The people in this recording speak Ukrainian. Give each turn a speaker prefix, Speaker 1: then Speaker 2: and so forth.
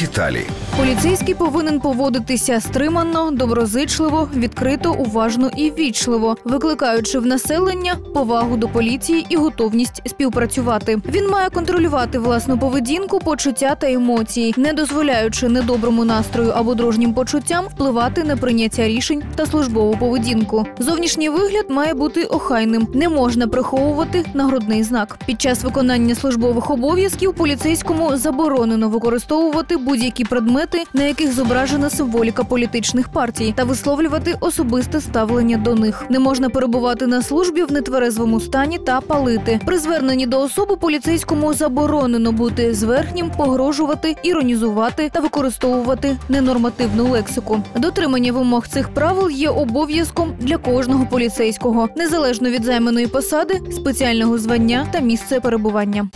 Speaker 1: Деталі.
Speaker 2: Поліцейський повинен поводитися стримано, доброзичливо, відкрито, уважно і вічливо, викликаючи в населення повагу до поліції і готовність співпрацювати. Він має контролювати власну поведінку, почуття та емоції, не дозволяючи недоброму настрою або дружнім почуттям впливати на прийняття рішень та службову поведінку. Зовнішній вигляд має бути охайним, не можна приховувати нагрудний знак. Під час виконання службових обов'язків поліцейському заборонено використовувати будь-які предмети, на яких зображена символіка політичних партій, та висловлювати особисте ставлення до них. Не можна перебувати на службі в нетверезвому стані та палити. При зверненні до особи поліцейському заборонено бути зверхнім, погрожувати, іронізувати та використовувати ненормативну лексику. Дотримання вимог цих правил є обов'язком для кожного поліцейського, незалежно від займаної посади, спеціального звання та місця перебування.